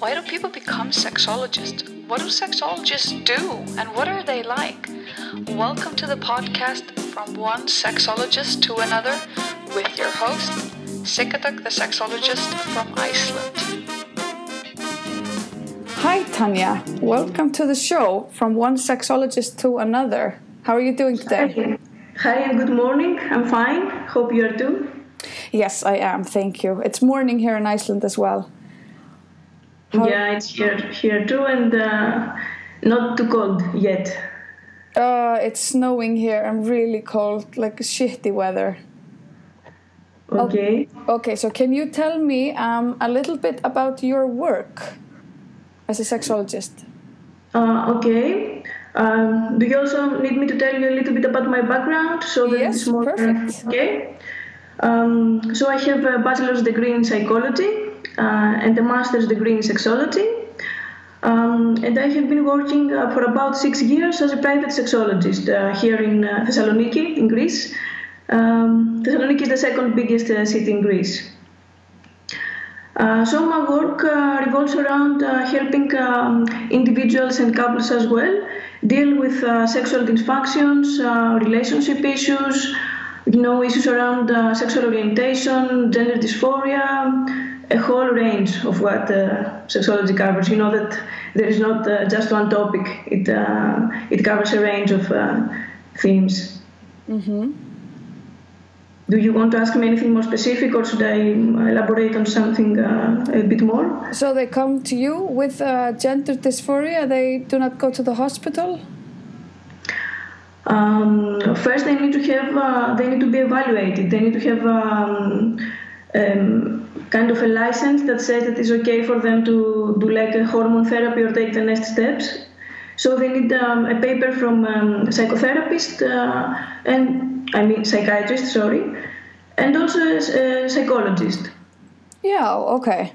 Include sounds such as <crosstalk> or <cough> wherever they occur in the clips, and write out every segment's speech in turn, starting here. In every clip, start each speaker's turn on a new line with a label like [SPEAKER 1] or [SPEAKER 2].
[SPEAKER 1] Why do people become sexologists? What do sexologists do? And what are they like? Welcome to the podcast From One Sexologist to Another with your host, Sigga Dögg the Sexologist from Iceland. Hi, Tanya. Welcome to the show From One Sexologist to Another. How are you doing today?
[SPEAKER 2] Hi, and good morning. I'm fine. Hope you are too.
[SPEAKER 1] Yes, I am. Thank you. It's morning here in Iceland as well.
[SPEAKER 2] How? Yeah, it's here here too, and uh, not too cold yet.
[SPEAKER 1] Uh, it's snowing here. I'm really cold, like shitty weather.
[SPEAKER 2] Okay.
[SPEAKER 1] Okay, so can you tell me um, a little bit about your work as a sexologist?
[SPEAKER 2] Uh, okay. Um, do you also need me to tell you a little bit about my background?
[SPEAKER 1] So that yes, it's more perfect.
[SPEAKER 2] Okay. Um, so I have a bachelor's degree in psychology and a master's degree in sexology. Um, and I have been working uh, for about six years as a private sexologist uh, here in uh, Thessaloniki, in Greece. Um, Thessaloniki is the second biggest uh, city in Greece. Uh, so my work revolves around helping um, individuals and couples as well deal with sexual dysfunctions, relationship issues, you know, issues around sexual orientation, gender dysphoria, a whole range of what uh, sexology covers. You know that there is not uh, just one topic; it uh, it covers a range of uh, themes. Mm-hmm. Do you want to ask me anything more specific, or should I elaborate on something uh, a bit more?
[SPEAKER 1] So they come to you with uh, gender dysphoria. They do not go to the hospital.
[SPEAKER 2] Um, first, they need to have. they need to be evaluated. They need to have. Um, um, kind of a license that says that it's okay for them to do like a hormone therapy or take the next steps. So they need um, a paper from um, a psychotherapist uh, and I mean psychiatrist, sorry, and also a, a psychologist.
[SPEAKER 1] Yeah. Okay.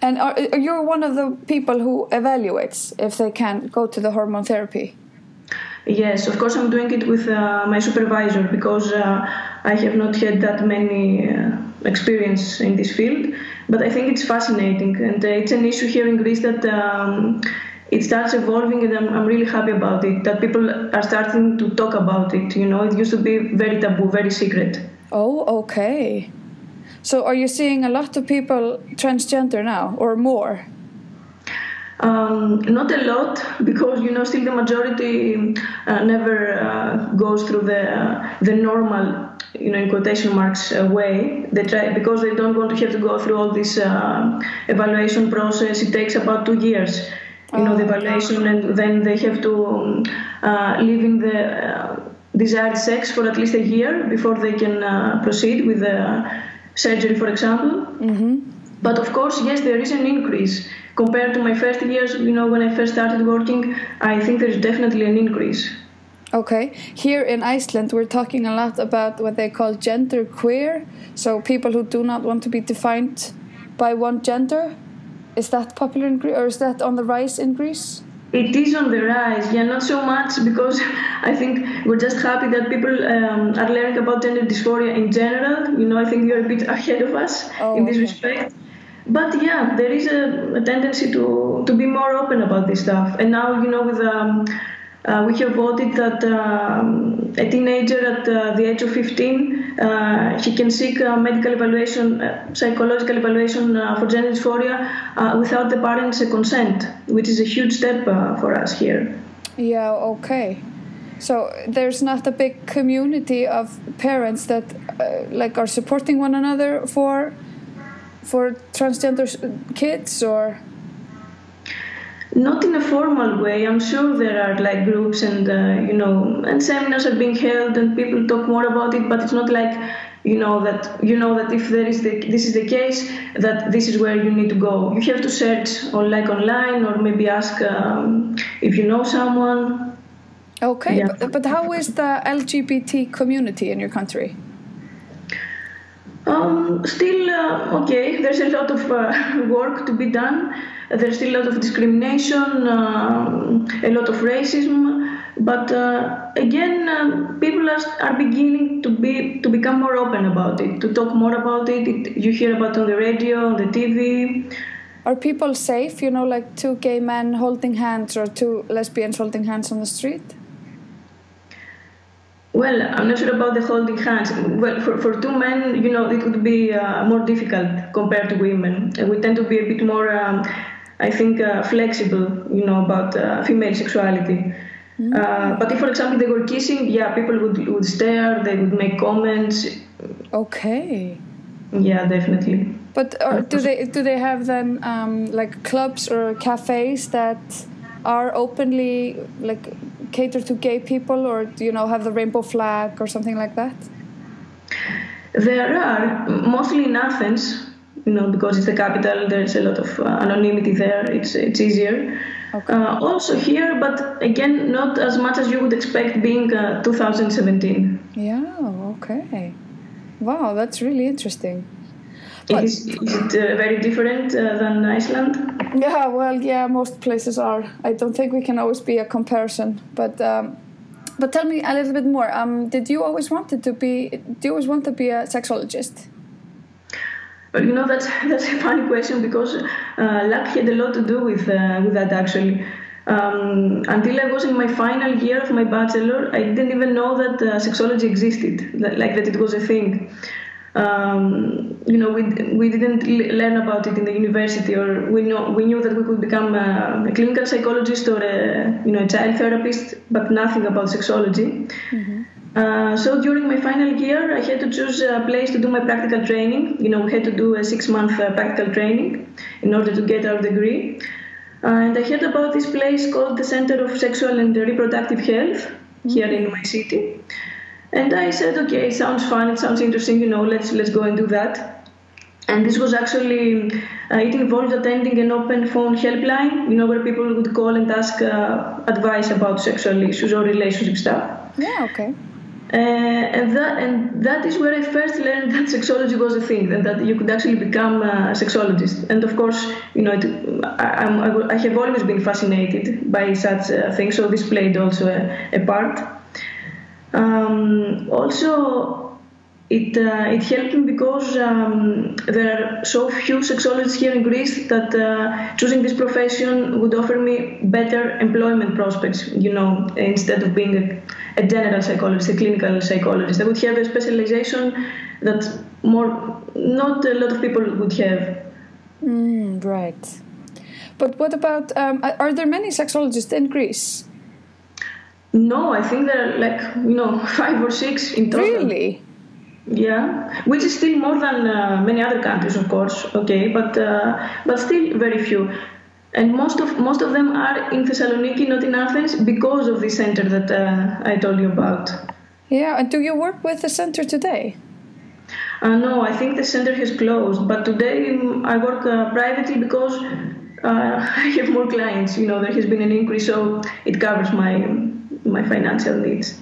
[SPEAKER 1] And are, you're one of the people who evaluates if they can go to the hormone therapy.
[SPEAKER 2] Yes, of course, I'm doing it with uh, my supervisor because uh, I have not had that many uh, experience in this field. But I think it's fascinating, and uh, it's an issue here in Greece that um, it starts evolving, and I'm, I'm really happy about it. That people are starting to talk about it. You know, it used to be very taboo, very secret.
[SPEAKER 1] Oh, okay. So, are you seeing a lot of people transgender now, or more?
[SPEAKER 2] Um, not a lot because you know still the majority uh, never uh, goes through the uh, the normal you know in quotation marks uh, way. They try because they don't want to have to go through all this uh, evaluation process it takes about two years. You know the oh, evaluation and then they have to uh, live in the desired sex for at least a year before they can proceed with the surgery for example. Mm-hmm. but of course yes there is an increase. Compared to my first years, you know, when I first started working, I think there's definitely an increase.
[SPEAKER 1] Okay, here in Iceland, we're talking a lot about what they call gender queer, so people who do not want to be defined by one gender. Is that popular in Greece, or is that on the rise in Greece?
[SPEAKER 2] It is on the rise, yeah, not so much because <laughs> I think we're just happy that people um, are learning about gender dysphoria in general. You know, I think you're a bit ahead of us oh, in this okay. respect but yeah, there is a, a, tendency to, to be more open about this stuff. And now, you know, with um, uh, we have voted that um, a teenager at uh, the age of 15 uh, he can seek medical evaluation, uh, psychological evaluation uh, for gender dysphoria uh, without the parents' consent, which is a huge step for us here.
[SPEAKER 1] Yeah. Okay. So there's not a big community of parents that like are supporting one another for for transgender kids or
[SPEAKER 2] not in a formal way i'm sure there are like groups and uh, you know and seminars are being held and people talk more about it but it's not like you know that you know that if there is the this is the case that this is where you need to go you have to search or like online or maybe ask um, if you know someone
[SPEAKER 1] okay yeah. but, but how is the lgbt community in your country
[SPEAKER 2] um, still, uh, okay, there's a lot of uh, <laughs> work to be done. There's still a lot of discrimination, uh, a lot of racism. But uh, again, um, people are, are beginning to be to become more open about it, to talk more about it. it you hear about it on the radio, on the TV.
[SPEAKER 1] Are people safe? You know, like two gay men holding hands or two lesbians holding hands on the street?
[SPEAKER 2] Well, I'm not sure about the holding hands. Well, for, for two men, you know, it would be uh, more difficult compared to women. We tend to be a bit more, um, I think, uh, flexible, you know, about uh, female sexuality. Mm. but if, for example, they were kissing, yeah, people would, would stare, they would make comments.
[SPEAKER 1] Okay.
[SPEAKER 2] Yeah, definitely.
[SPEAKER 1] But uh, do they do they have then um, like clubs or cafes that are openly like cater to gay people, or you know have the rainbow flag or something like that?
[SPEAKER 2] There are mostly in Athens, you know, because it's the capital. There's a lot of uh, anonymity there. It's it's easier. Okay. Uh, also here, but again, not as much as you would expect, being uh, 2017.
[SPEAKER 1] Yeah. Okay. Wow, that's really interesting.
[SPEAKER 2] Is, is it uh, very different uh, than Iceland?
[SPEAKER 1] Yeah, well, yeah, most places are. I don't think we can always be a comparison, but um, but tell me a little bit more. Um, did you always wanted to be? Do you always want to be a sexologist?
[SPEAKER 2] You know that's <laughs> that's a funny question because uh, luck had a lot to do with uh, with that actually. Um, until I was in my final year of my bachelor, I didn't even know that uh, sexology existed, like that it was a thing um, you know, we, we didn't learn about it in the university, or we know we knew that we could become a, a clinical psychologist or a you know a child therapist, but nothing about sexology. Mm-hmm. Uh, so during my final year, I had to choose a place to do my practical training. You know, we had to do a six-month uh, practical training in order to get our degree. Uh, and I heard about this place called the Center of Sexual and Reproductive Health mm-hmm. here in my city. And I said, okay, it sounds fun, it sounds interesting, you know, let's let's go and do that. And this was actually, uh, it involved attending an open phone helpline, you know, where people would call and ask uh, advice about sexual issues or relationship stuff.
[SPEAKER 1] Yeah, okay.
[SPEAKER 2] Uh, and that and that is where I first learned that sexology was a thing, and that you could actually become a sexologist. And of course, you know, it, I, I, I, have always been fascinated by such uh, things, so this played also a, a part. Um, also, it uh, it helped me because um, there are so few sexologists here in Greece that uh, choosing this profession would offer me better employment prospects. You know, instead of being a, a general psychologist, a clinical psychologist, I would have a specialization that more not a lot of people would have.
[SPEAKER 1] Mm, right. But what about? Um, are there many sexologists in Greece?
[SPEAKER 2] No, I think there are like you know <laughs> five or six in total.
[SPEAKER 1] Really?
[SPEAKER 2] Yeah, which is still more than uh, many other countries, of course. Okay, but uh, but still very few, and most of most of them are in Thessaloniki, not in Athens, because of the center that uh, I told you about.
[SPEAKER 1] Yeah, and do you work with the center today?
[SPEAKER 2] Uh, no, I think the center has closed. But today I work uh, privately because uh, <laughs> I have more clients. You know, there has been an increase, so it covers my my financial needs.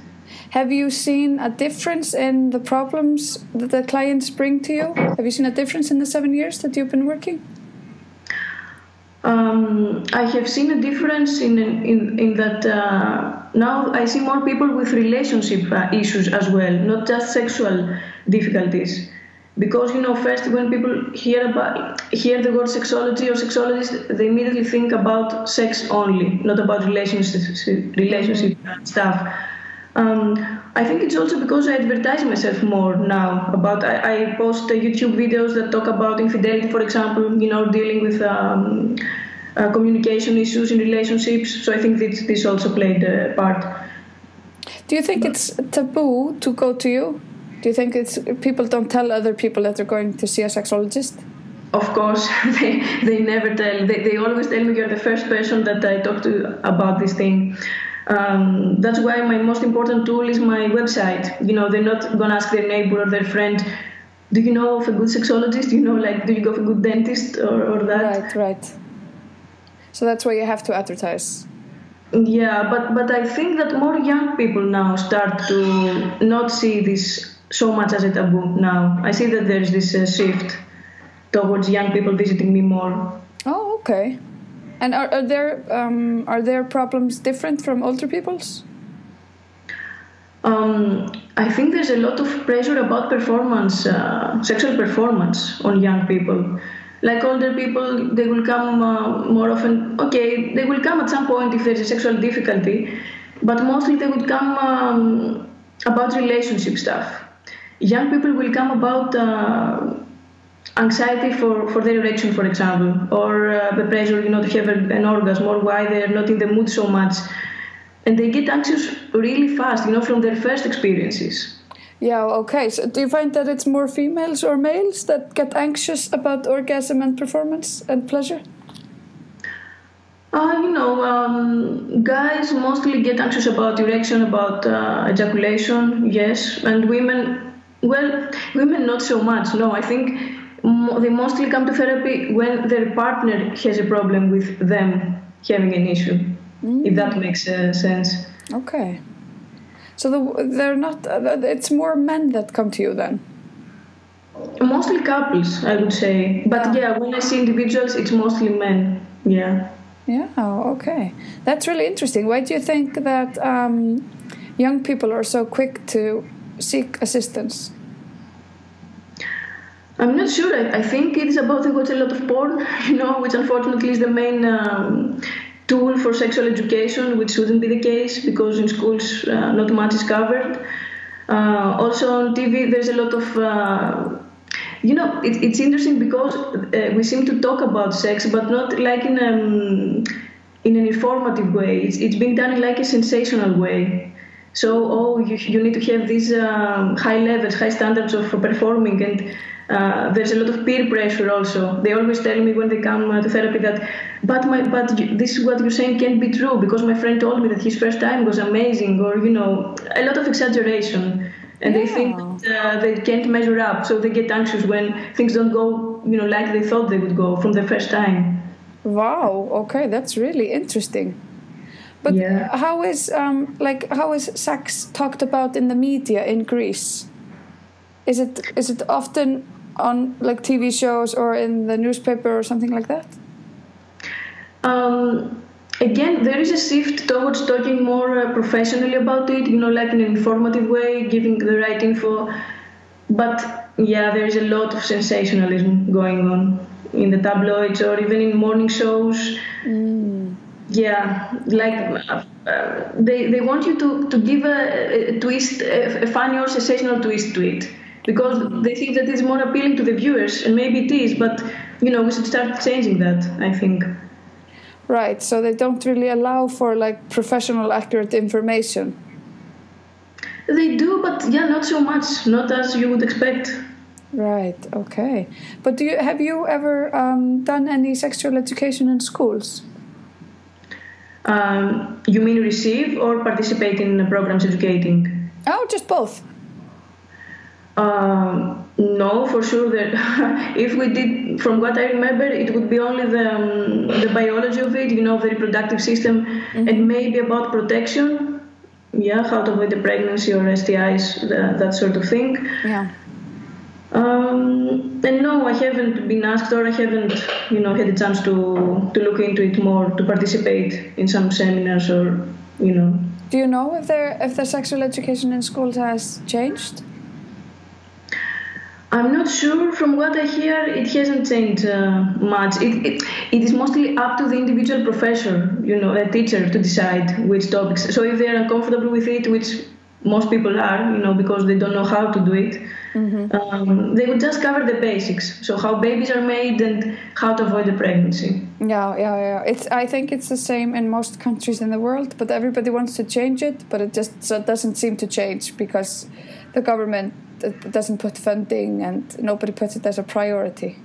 [SPEAKER 1] Have you seen a difference in the problems that the clients bring to you? Have you seen a difference in the seven years that you've been working?
[SPEAKER 2] Um, I have seen a difference in in, in that uh, now I see more people with relationship uh, issues as well, not just sexual difficulties because you know first when people hear about hear the word sexology or sexologist they immediately think about sex only not about relationship relationship stuff um, I think it's also because I advertise myself more now about I, I post uh, YouTube videos that talk about infidelity for example you know dealing with um, uh, communication issues in relationships so I think this, this also played a part
[SPEAKER 1] do you think but, it's taboo to go to you do you think it's people don't tell other people that they're going to see a sexologist?
[SPEAKER 2] Of course, <laughs> they, they never tell. They, they always tell me you're the first person that I talk to about this thing. Um, that's why my most important tool is my website. You know, they're not gonna ask their neighbor or their friend, "Do you know of a good sexologist?" You know, like, "Do you go for a good dentist?" or, or that.
[SPEAKER 1] Right, right. So that's why you have to advertise.
[SPEAKER 2] Yeah, but but I think that more young people now start to not see this so much as a taboo now. I see that there's this uh, shift towards young people visiting me more.
[SPEAKER 1] Oh, okay. And are, are there um, are there problems different from older people's?
[SPEAKER 2] Um, I think there's a lot of pressure about performance, uh, sexual performance on young people. like older people, they will come uh, more often. Okay, they will come at some point if there's a sexual difficulty, but mostly they would come um, about relationship stuff. Young people will come about uh, anxiety for, for their erection, for example, or uh, the pressure, you know, to have an orgasm, or why they're not in the mood so much, and they get anxious really fast, you know, from their first experiences.
[SPEAKER 1] Yeah, okay. So do you find that it's more females or males that get anxious about orgasm and performance and pleasure?
[SPEAKER 2] Uh, you know, um, guys mostly get anxious about erection, about uh, ejaculation, yes, and women, well, women not so much. No, I think they mostly come to therapy when their partner has a problem with them having an issue, mm. if that makes uh, sense.
[SPEAKER 1] Okay. So the, they're not. Uh, it's more men that come to you then.
[SPEAKER 2] Mostly couples, I would say. But yeah, yeah when I see individuals, it's mostly men. Yeah.
[SPEAKER 1] Yeah. Oh, okay. That's really interesting. Why do you think that um, young people are so quick to seek assistance?
[SPEAKER 2] I'm not sure. I, I think it's about they watch a lot of porn, <laughs> you know, which unfortunately is the main um, tool for sexual education, which shouldn't be the case because in schools uh, not much is covered. Uh, also on TV, there's a lot of uh, you know, it, it's interesting because uh, we seem to talk about sex, but not like in um, in an informative way. It's, it's being done in like a sensational way. So, oh, you, you need to have these um, high levels, high standards of performing, and uh, there's a lot of peer pressure also. They always tell me when they come uh, to therapy that, but my, but this is what you're saying can't be true because my friend told me that his first time was amazing, or you know, a lot of exaggeration, and yeah. they think uh, they can't measure up, so they get anxious when things don't go, you know, like they thought they would go from the first time.
[SPEAKER 1] Wow. Okay, that's really interesting. But yeah. how is um, like how is sex talked about in the media in Greece? Is it is it often on like TV shows or in the newspaper or something like that?
[SPEAKER 2] Um, again, there is a shift towards talking more uh, professionally about it, you know, like in an informative way, giving the right info. But yeah, there is a lot of sensationalism going on in the tabloids or even in morning shows. Mm. Yeah, like uh, uh, they, they want you to, to give a, a twist, a, a funny or sensational twist to it because they think that it's more appealing to the viewers, and maybe it is, but you know we should start changing that. I think.
[SPEAKER 1] Right. So they don't really allow for like professional, accurate information.
[SPEAKER 2] They do, but yeah, not so much, not as you would expect.
[SPEAKER 1] Right. Okay. But do you have you ever um, done any sexual education in schools?
[SPEAKER 2] Um, you mean receive or participate in programs educating?
[SPEAKER 1] Oh, just both.
[SPEAKER 2] Um, no, for sure. That <laughs> if we did, from what I remember, it would be only the um, the biology of it, you know, the reproductive system, mm-hmm. and maybe about protection. Yeah, how to avoid the pregnancy or STIs, the, that sort of thing.
[SPEAKER 1] Yeah.
[SPEAKER 2] Um, and no, I haven't been asked, or I haven't, you know, had a chance to to look into it more, to participate in some seminars, or you know.
[SPEAKER 1] Do you know if there if the sexual education in schools has changed?
[SPEAKER 2] I'm not sure. From what I hear, it hasn't changed uh, much. It, it, it is mostly up to the individual professor, you know, a teacher to decide which topics. So if they're uncomfortable with it, which most people are, you know, because they don't know how to do it, mm-hmm. um, they would just cover the basics. So how babies are made and how to avoid the pregnancy.
[SPEAKER 1] Yeah, yeah, yeah. It's. I think it's the same in most countries in the world, but everybody wants to change it, but it just doesn't seem to change because the government doesn't put funding and nobody puts it as a priority.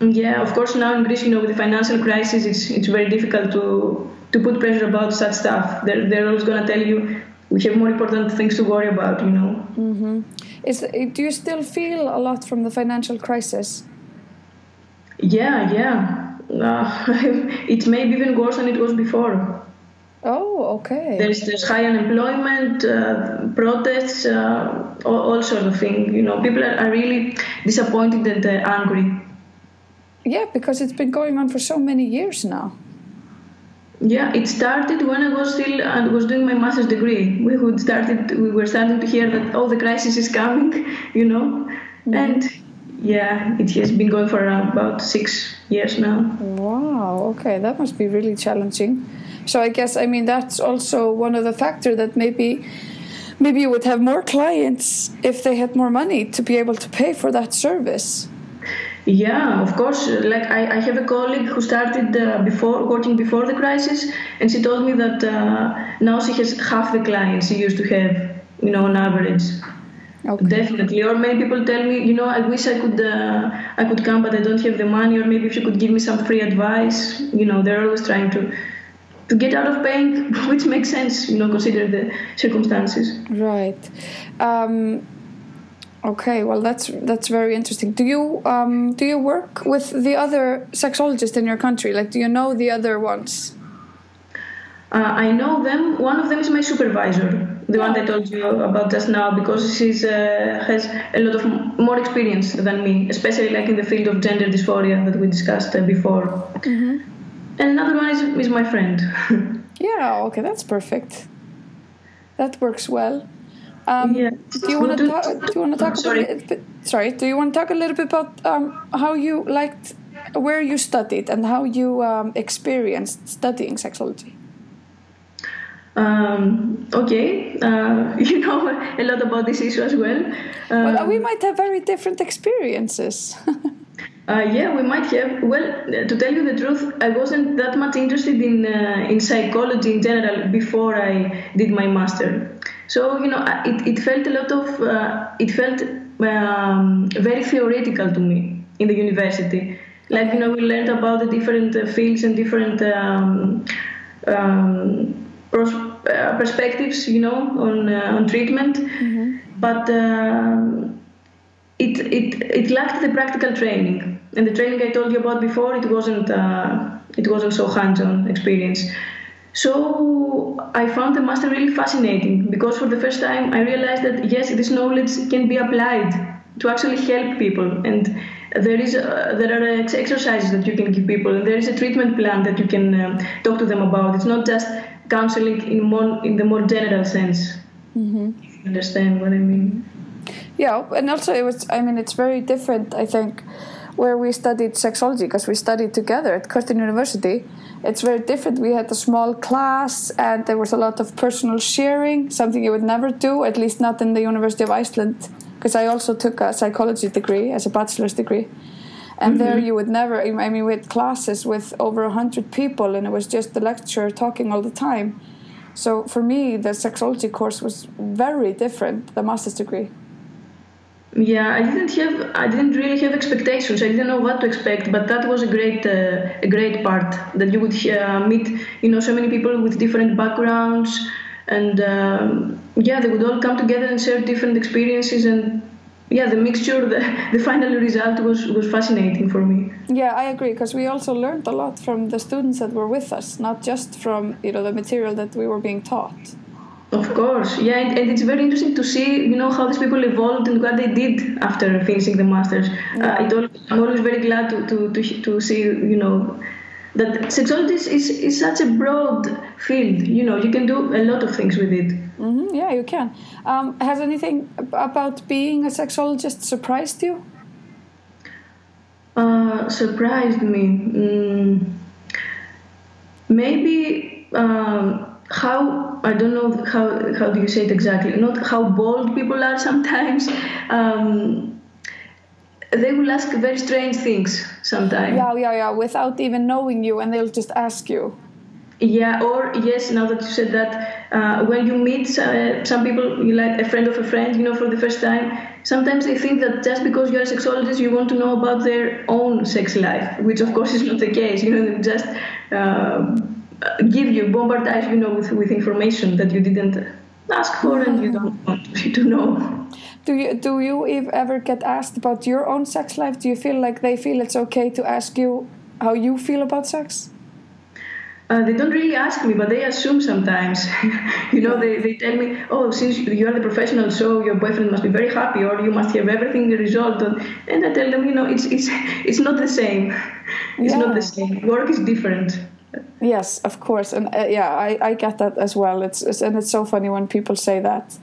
[SPEAKER 2] Yeah, of course. Now in Greece, you know, with the financial crisis, it's it's very difficult to to put pressure about such stuff. They're they're always going to tell you we have more important things to worry about. You know.
[SPEAKER 1] Mm-hmm. Is do you still feel a lot from the financial crisis?
[SPEAKER 2] Yeah, yeah. Uh, <laughs> it may be even worse than it was before.
[SPEAKER 1] Oh, okay.
[SPEAKER 2] There's there's high unemployment, uh, protests, uh, all, all sort of things. You know, people are, are really disappointed and uh, angry.
[SPEAKER 1] Yeah, because it's been going on for so many years now.
[SPEAKER 2] Yeah, it started when I was still I was doing my master's degree. We would started we were starting to hear that oh the crisis is coming, <laughs> you know, mm-hmm. and yeah, it has been going for about six years now.
[SPEAKER 1] Wow. Okay, that must be really challenging. So I guess I mean that's also one of the factors that maybe maybe you would have more clients if they had more money to be able to pay for that service.
[SPEAKER 2] Yeah, of course. Like I, I have a colleague who started uh, before working before the crisis, and she told me that uh, now she has half the clients she used to have, you know, on average. Okay. Definitely. Or many people tell me, you know, I wish I could, uh, I could come, but I don't have the money. Or maybe if you could give me some free advice. You know, they're always trying to to get out of paying, <laughs> which makes sense, you know, consider the circumstances.
[SPEAKER 1] Right. Um, okay. Well, that's that's very interesting. Do you um, do you work with the other sexologists in your country? Like, do you know the other ones?
[SPEAKER 2] Uh, I know them. One of them is my supervisor, the one I told you about just now, because she uh, has a lot of more experience than me, especially like in the field of gender dysphoria that we discussed uh, before. Mm-hmm. And another one is, is my friend. <laughs>
[SPEAKER 1] yeah, okay, that's perfect. That works well. Um, yeah. Do you want to talk? Do you want to talk sorry. Bit, sorry. Do you want to talk a little bit about um, how you liked, where you studied, and how you um, experienced studying sexology?
[SPEAKER 2] Um, okay, uh, <laughs> you know a lot about this issue as well.
[SPEAKER 1] well, we um, might have very different experiences. <laughs>
[SPEAKER 2] Uh, yeah, we might have. Well, to tell you the truth, I wasn't that much interested in uh, in psychology in general before I did my master. So you know, it, it felt a lot of uh, it felt um, very theoretical to me in the university. Like you know, we learned about the different uh, fields and different um, um, pros- uh, perspectives, you know, on uh, on treatment, mm-hmm. but. It, it, it lacked the practical training and the training I told you about before, it wasn't uh, it wasn't so hands-on experience. So I found the master really fascinating because for the first time I realized that yes, this knowledge can be applied to actually help people, and there is uh, there are exercises that you can give people, and there is a treatment plan that you can um, talk to them about. It's not just counseling in more in the more general sense. Mm-hmm. Understand what I mean?
[SPEAKER 1] Yeah, and also it was. I mean, it's very different. I think where we studied sexology because we studied together at Curtin University. It's very different. We had a small class and there was a lot of personal sharing, something you would never do, at least not in the University of Iceland, because I also took a psychology degree as a bachelor's degree. And mm-hmm. there you would never, I mean, we had classes with over 100 people and it was just the lecturer talking all the time. So for me, the sexology course was very different, the master's degree.
[SPEAKER 2] Yeah, I didn't have, I didn't really have expectations. I didn't know what to expect, but that was a great, uh, a great part that you would uh, meet, you know, so many people with different backgrounds, and um, yeah, they would all come together and share different experiences, and yeah, the mixture, the, <laughs> the final result was was fascinating for me.
[SPEAKER 1] Yeah, I agree because we also learned a lot from the students that were with us, not just from you know the material that we were being taught.
[SPEAKER 2] Of course, yeah, and, and, it's very interesting to see, you know, how these people evolved and what they did after finishing the masters. Uh, yeah. Uh, I'm always very glad to, to, to, to see, you know, that sexology is, is, is such a broad field. You know, you can do a lot of things with it.
[SPEAKER 1] Mm-hmm, yeah, you can. Um, has anything about being a sexologist surprised you?
[SPEAKER 2] Uh, surprised me. Mm, maybe. Um, how I don't know how how do you say it exactly? Not how bold people are <laughs> sometimes. Um, they will ask very strange things sometimes.
[SPEAKER 1] Yeah, yeah, yeah. Without even knowing you, and they'll just ask you.
[SPEAKER 2] Yeah, or yes. Now that you said that, uh, when you meet uh, some people, you like a friend of a friend, you know, for the first time, sometimes they think that just because you're a sexologist, you want to know about their own sex life, which of course is not the case. You know, they just. Uh, give you bombardize you know with, with information that you didn't ask for and you don't want <laughs> to know
[SPEAKER 1] do you do you ever get asked about your own sex life do you feel like they feel it's okay to ask you how you feel about sex
[SPEAKER 2] uh, they don't really ask me, but they assume sometimes. <laughs> you know, they, they tell me, oh, since you are the professional, so your boyfriend must be very happy, or you must have everything resolved. And I tell them, you know, it's it's <laughs> it's not the same. It's yeah. not the same. Work is different.
[SPEAKER 1] Yes, of course, and uh, yeah, I, I get that as well. It's, it's, and it's so funny when people say that.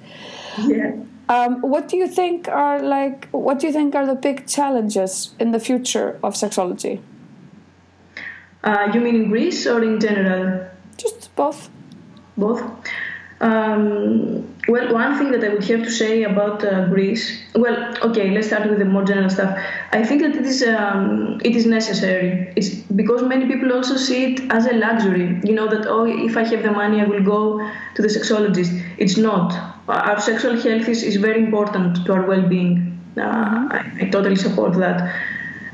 [SPEAKER 2] Yeah.
[SPEAKER 1] Um, what do you think are like? What do you think are the big challenges in the future of sexology?
[SPEAKER 2] Uh, you mean in Greece or in general?
[SPEAKER 1] Just both.
[SPEAKER 2] Both. Um, well, one thing that I would have to say about uh, Greece. Well, okay, let's start with the more general stuff. I think that it is um, it is necessary. It's because many people also see it as a luxury. You know that oh, if I have the money, I will go to the sexologist. It's not. Our sexual health is, is very important to our well-being. Uh, mm-hmm. I, I, totally support that.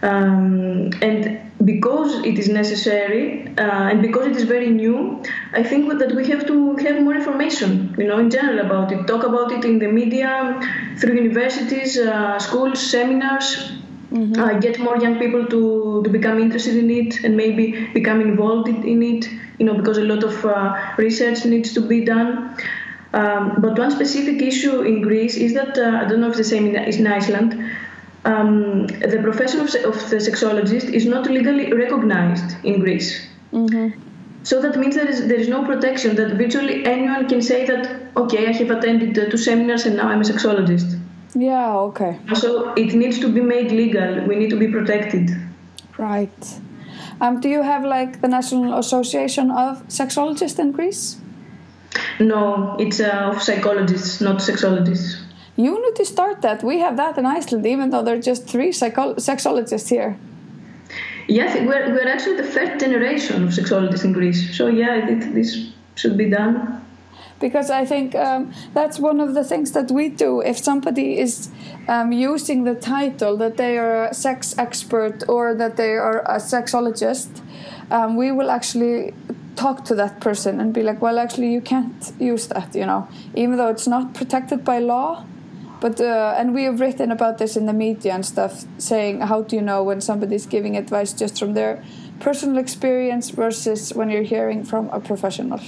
[SPEAKER 2] Um, and because it is necessary uh, and because it is very new, I think that we have to have more information, you know, in general about it. Talk about it in the media, through universities, uh, schools, seminars. Mm-hmm. Uh, get more young people to, to become interested in it and maybe become involved in it, you know, because a lot of uh, research needs to be done. Um, but one specific issue in Greece is that uh, I don't know if the same is in Iceland um, the profession of, of, the sexologist is not legally recognized in Greece. Mm-hmm. So that means there is there is no protection that virtually anyone can say that okay I have attended uh, two seminars and now I'm a sexologist.
[SPEAKER 1] Yeah. Okay.
[SPEAKER 2] So it needs to be made legal. We need to be protected.
[SPEAKER 1] Right. Um, do you have like the National Association of Sexologists in Greece?
[SPEAKER 2] No, it's uh, of psychologists, not sexologists.
[SPEAKER 1] You need to start that. We have that in Iceland, even though there are just three psycho- sexologists here.
[SPEAKER 2] Yes, we're, we're actually the first generation of sexologists in Greece. So, yeah, it, this should be done.
[SPEAKER 1] Because I think um, that's one of the things that we do. If somebody is um, using the title that they are a sex expert or that they are a sexologist, um, we will actually talk to that person and be like, well, actually, you can't use that, you know, even though it's not protected by law but uh, and we have written about this in the media and stuff, saying how do you know when somebody's giving advice just from their personal experience versus when you're hearing from a professional.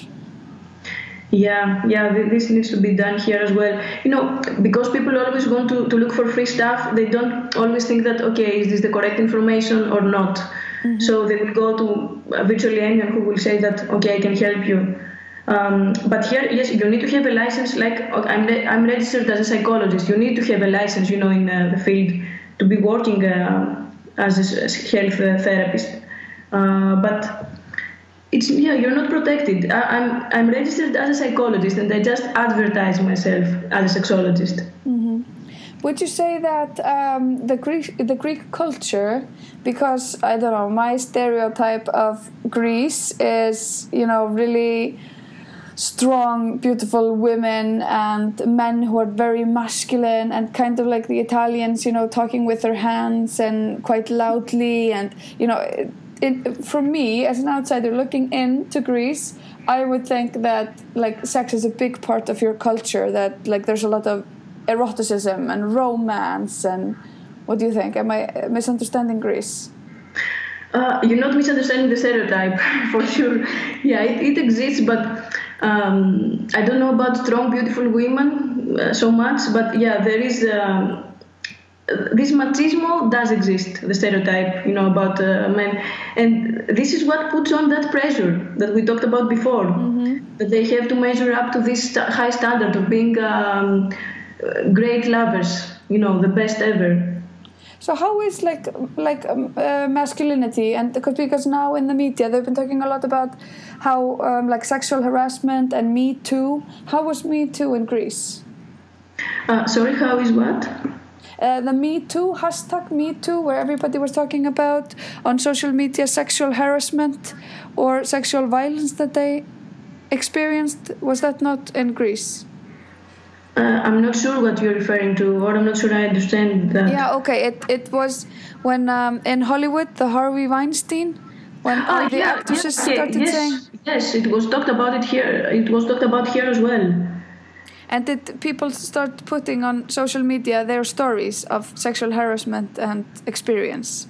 [SPEAKER 2] Yeah, yeah, this needs to be done here as well. You know, because people always want to, to look for free stuff, they don't always think that, okay, is this the correct information or not? Mm-hmm. So they will go to virtually anyone who will say that, okay, I can help you. Um, but here, yes, you need to have a license. Like I'm, I'm registered as a psychologist. You need to have a license, you know, in uh, the field to be working uh, as a health uh, therapist. Uh, but it's yeah, you're not protected. I, am I'm, I'm registered as a psychologist, and I just advertise myself as a sexologist.
[SPEAKER 1] Mm-hmm. Would you say that um, the Greek the Greek culture, because I don't know, my stereotype of Greece is you know really strong, beautiful women and men who are very masculine and kind of like the Italians, you know, talking with their hands and quite loudly. And, you know, it, it, for me, as an outsider looking into Greece, I would think that like sex is a big part of your culture, that like there's a lot of eroticism and romance. And what do you think? Am I misunderstanding Greece?
[SPEAKER 2] Uh, you're not misunderstanding the stereotype <laughs> for sure. Yeah, it, it exists, but um, I don't know about strong, beautiful women uh, so much, but yeah, there is. Uh, this machismo does exist, the stereotype, you know, about uh, men, and this is what puts on that pressure that we talked about before. Mm-hmm. That they have to measure up to this high standard of being um, great lovers, you know, the best ever.
[SPEAKER 1] So how is like like um, uh, masculinity and because because now in the media they've been talking a lot about how um, like sexual harassment and Me Too. How was Me Too in Greece?
[SPEAKER 2] Uh, sorry, how is what?
[SPEAKER 1] Uh, the Me Too hashtag Me Too, where everybody was talking about on social media sexual harassment or sexual violence that they experienced. Was that not in Greece?
[SPEAKER 2] Uh, I'm not sure what you're referring to, or I'm not sure I understand that.
[SPEAKER 1] Yeah, okay. It it was when um, in Hollywood, the Harvey Weinstein, when all ah, the yeah, actresses okay. started
[SPEAKER 2] yes,
[SPEAKER 1] saying.
[SPEAKER 2] Yes, it was talked about it here. It was talked about here as well.
[SPEAKER 1] And did people start putting on social media their stories of sexual harassment and experience?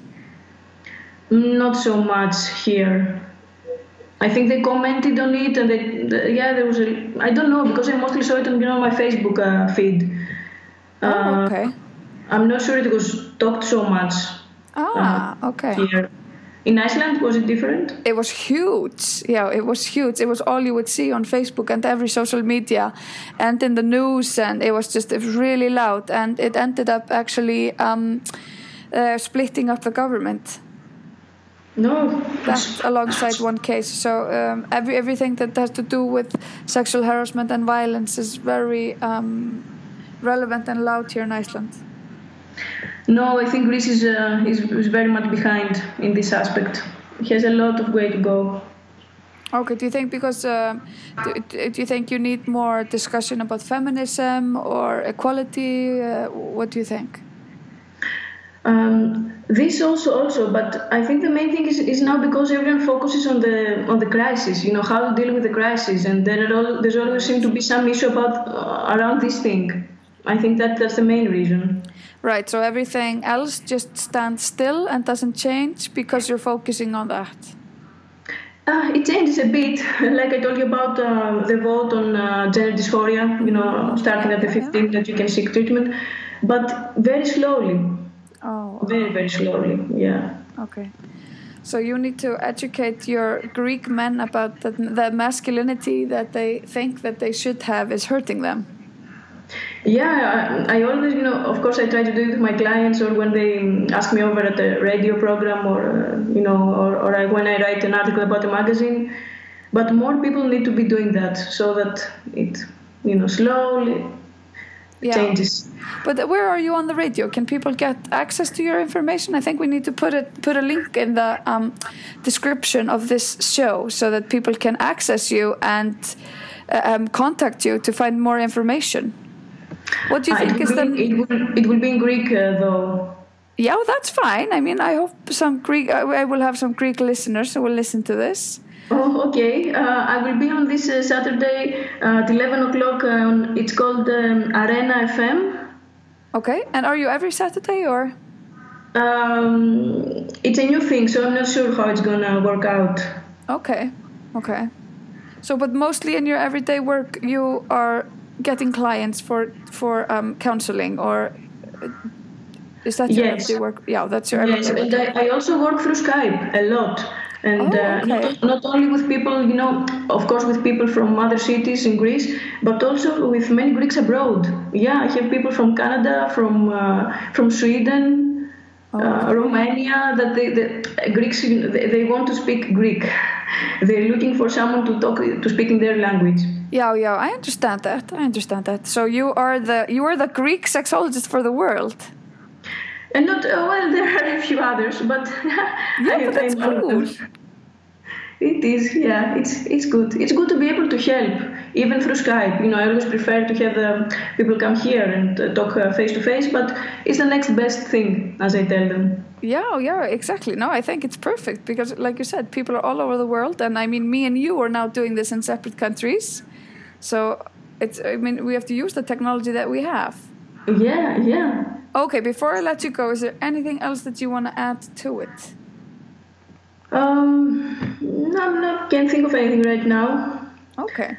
[SPEAKER 2] Not so much here. I think they commented on it, and they, yeah, there was a. I don't know because I mostly saw it on you know my Facebook uh, feed.
[SPEAKER 1] Oh, uh, okay.
[SPEAKER 2] I'm not sure it was talked so much.
[SPEAKER 1] Ah, uh, okay.
[SPEAKER 2] Here. In Iceland, was it different?
[SPEAKER 1] It was huge. Yeah, it was huge. It was all you would see on Facebook and every social media and in the news, and it was just it was really loud. And it ended up actually um, uh, splitting up the government.
[SPEAKER 2] No.
[SPEAKER 1] That alongside one case. So um, every everything that has to do with sexual harassment and violence is very um, relevant and loud here in Iceland.
[SPEAKER 2] No, I think Greece is, uh, is, is very much behind in this aspect. It has a lot of way to go.
[SPEAKER 1] Okay, do you think because uh, do, do, you think you need more discussion about feminism or equality? Uh, what do you think?
[SPEAKER 2] Um, this also, also, but I think the main thing is, is now because everyone focuses on the on the crisis. You know how to deal with the crisis, and there are all, there's always seem to be some issue about uh, around this thing. I think that that's the main reason.
[SPEAKER 1] Right. So everything else just stands still and doesn't change because you're focusing on that.
[SPEAKER 2] Uh, it changes a bit. <laughs> like I told you about uh, the vote on uh, gender dysphoria, you know, starting at the 15 that you can seek treatment, but very slowly. Very, very slowly, yeah.
[SPEAKER 1] Okay. So you need to educate your Greek men about the, the masculinity that they think that they should have is hurting them.
[SPEAKER 2] Yeah, I, I, always, you know, of course, I try to do it with my clients or when they ask me over at a radio program or, uh, you know, or, or I, when I write an article about a magazine. But more people need to be doing that so that it, you know, slowly yeah. changes.
[SPEAKER 1] But where are you on the radio? Can people get access to your information? I think we need to put it put a link in the um, description of this show so that people can access you and uh, um, contact you to find more information. What do you uh, think is the?
[SPEAKER 2] It will, it will be in Greek uh, though.
[SPEAKER 1] Yeah, well, that's fine. I mean, I hope some Greek. I will have some Greek listeners who will listen to this.
[SPEAKER 2] Oh, okay. Uh, I will be on this uh, Saturday uh, at 11 o'clock. On, it's called um, Arena FM.
[SPEAKER 1] Okay. And are you every Saturday or?
[SPEAKER 2] Um, it's a new thing, so I'm not sure how it's gonna work out.
[SPEAKER 1] Okay. Okay. So, but mostly in your everyday work, you are getting clients for for um, counseling, or is that your
[SPEAKER 2] yes.
[SPEAKER 1] everyday work? Yeah, that's your
[SPEAKER 2] yes.
[SPEAKER 1] everyday
[SPEAKER 2] work. And I, I also work through Skype a lot and
[SPEAKER 1] oh,
[SPEAKER 2] uh,
[SPEAKER 1] okay.
[SPEAKER 2] not, not, only with people you know of course with people from other cities in greece but also with many greeks abroad. Yeah i have people from canada from uh, from sweden uh, romania that they, the greeks they, they want to speak greek. They're looking for someone to talk to speak in their language.
[SPEAKER 1] Yeah yeah i understand that i understand that. So you are the you are the greek sexologist for the world?
[SPEAKER 2] And not uh, well there are a few others but <laughs>
[SPEAKER 1] yeah I, but that's cool
[SPEAKER 2] it is yeah it's it's good. It's good to be able to help even through skype. You know i always prefer to have um, people come here and uh, talk face to face but it's the next best thing as i tell them.
[SPEAKER 1] Yeah yeah exactly. No i think it's perfect because like you said people are all over the world and i mean me and you are now doing this in separate countries. So it's i mean we have to use the technology that we have.
[SPEAKER 2] Yeah yeah.
[SPEAKER 1] Okay, before I let you go, is there anything else that you want to add to it?
[SPEAKER 2] Um, no, no, can't think of anything right now.
[SPEAKER 1] Okay.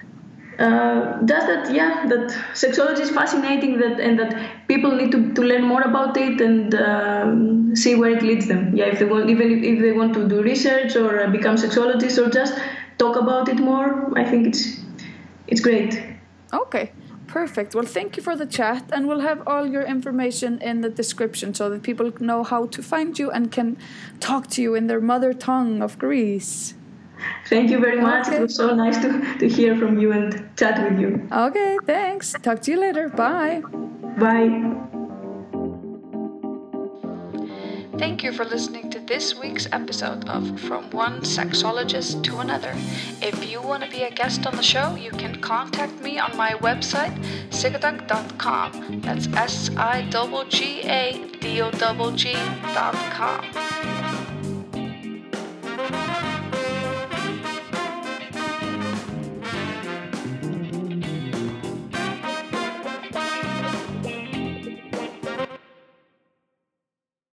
[SPEAKER 2] Uh, just that, yeah, that sexology is fascinating, that and that people need to, to learn more about it and um, see where it leads them. Yeah, if they want, even if, if they want to do research or uh, become sexologists or just talk about it more, I think it's it's great.
[SPEAKER 1] Okay. Perfect. Well, thank you for the chat, and we'll have all your information in the description so that people know how to find you and can talk to you in their mother tongue of Greece.
[SPEAKER 2] Thank you very much. Okay. It was so nice to, to hear from you and chat with you.
[SPEAKER 1] Okay, thanks. Talk to you later. Bye.
[SPEAKER 2] Bye.
[SPEAKER 3] Thank you for listening to this week's episode of From One Sexologist to Another. If you want to be a guest on the show, you can contact me on my website, siggadog.com. That's S I G G A D O G.com.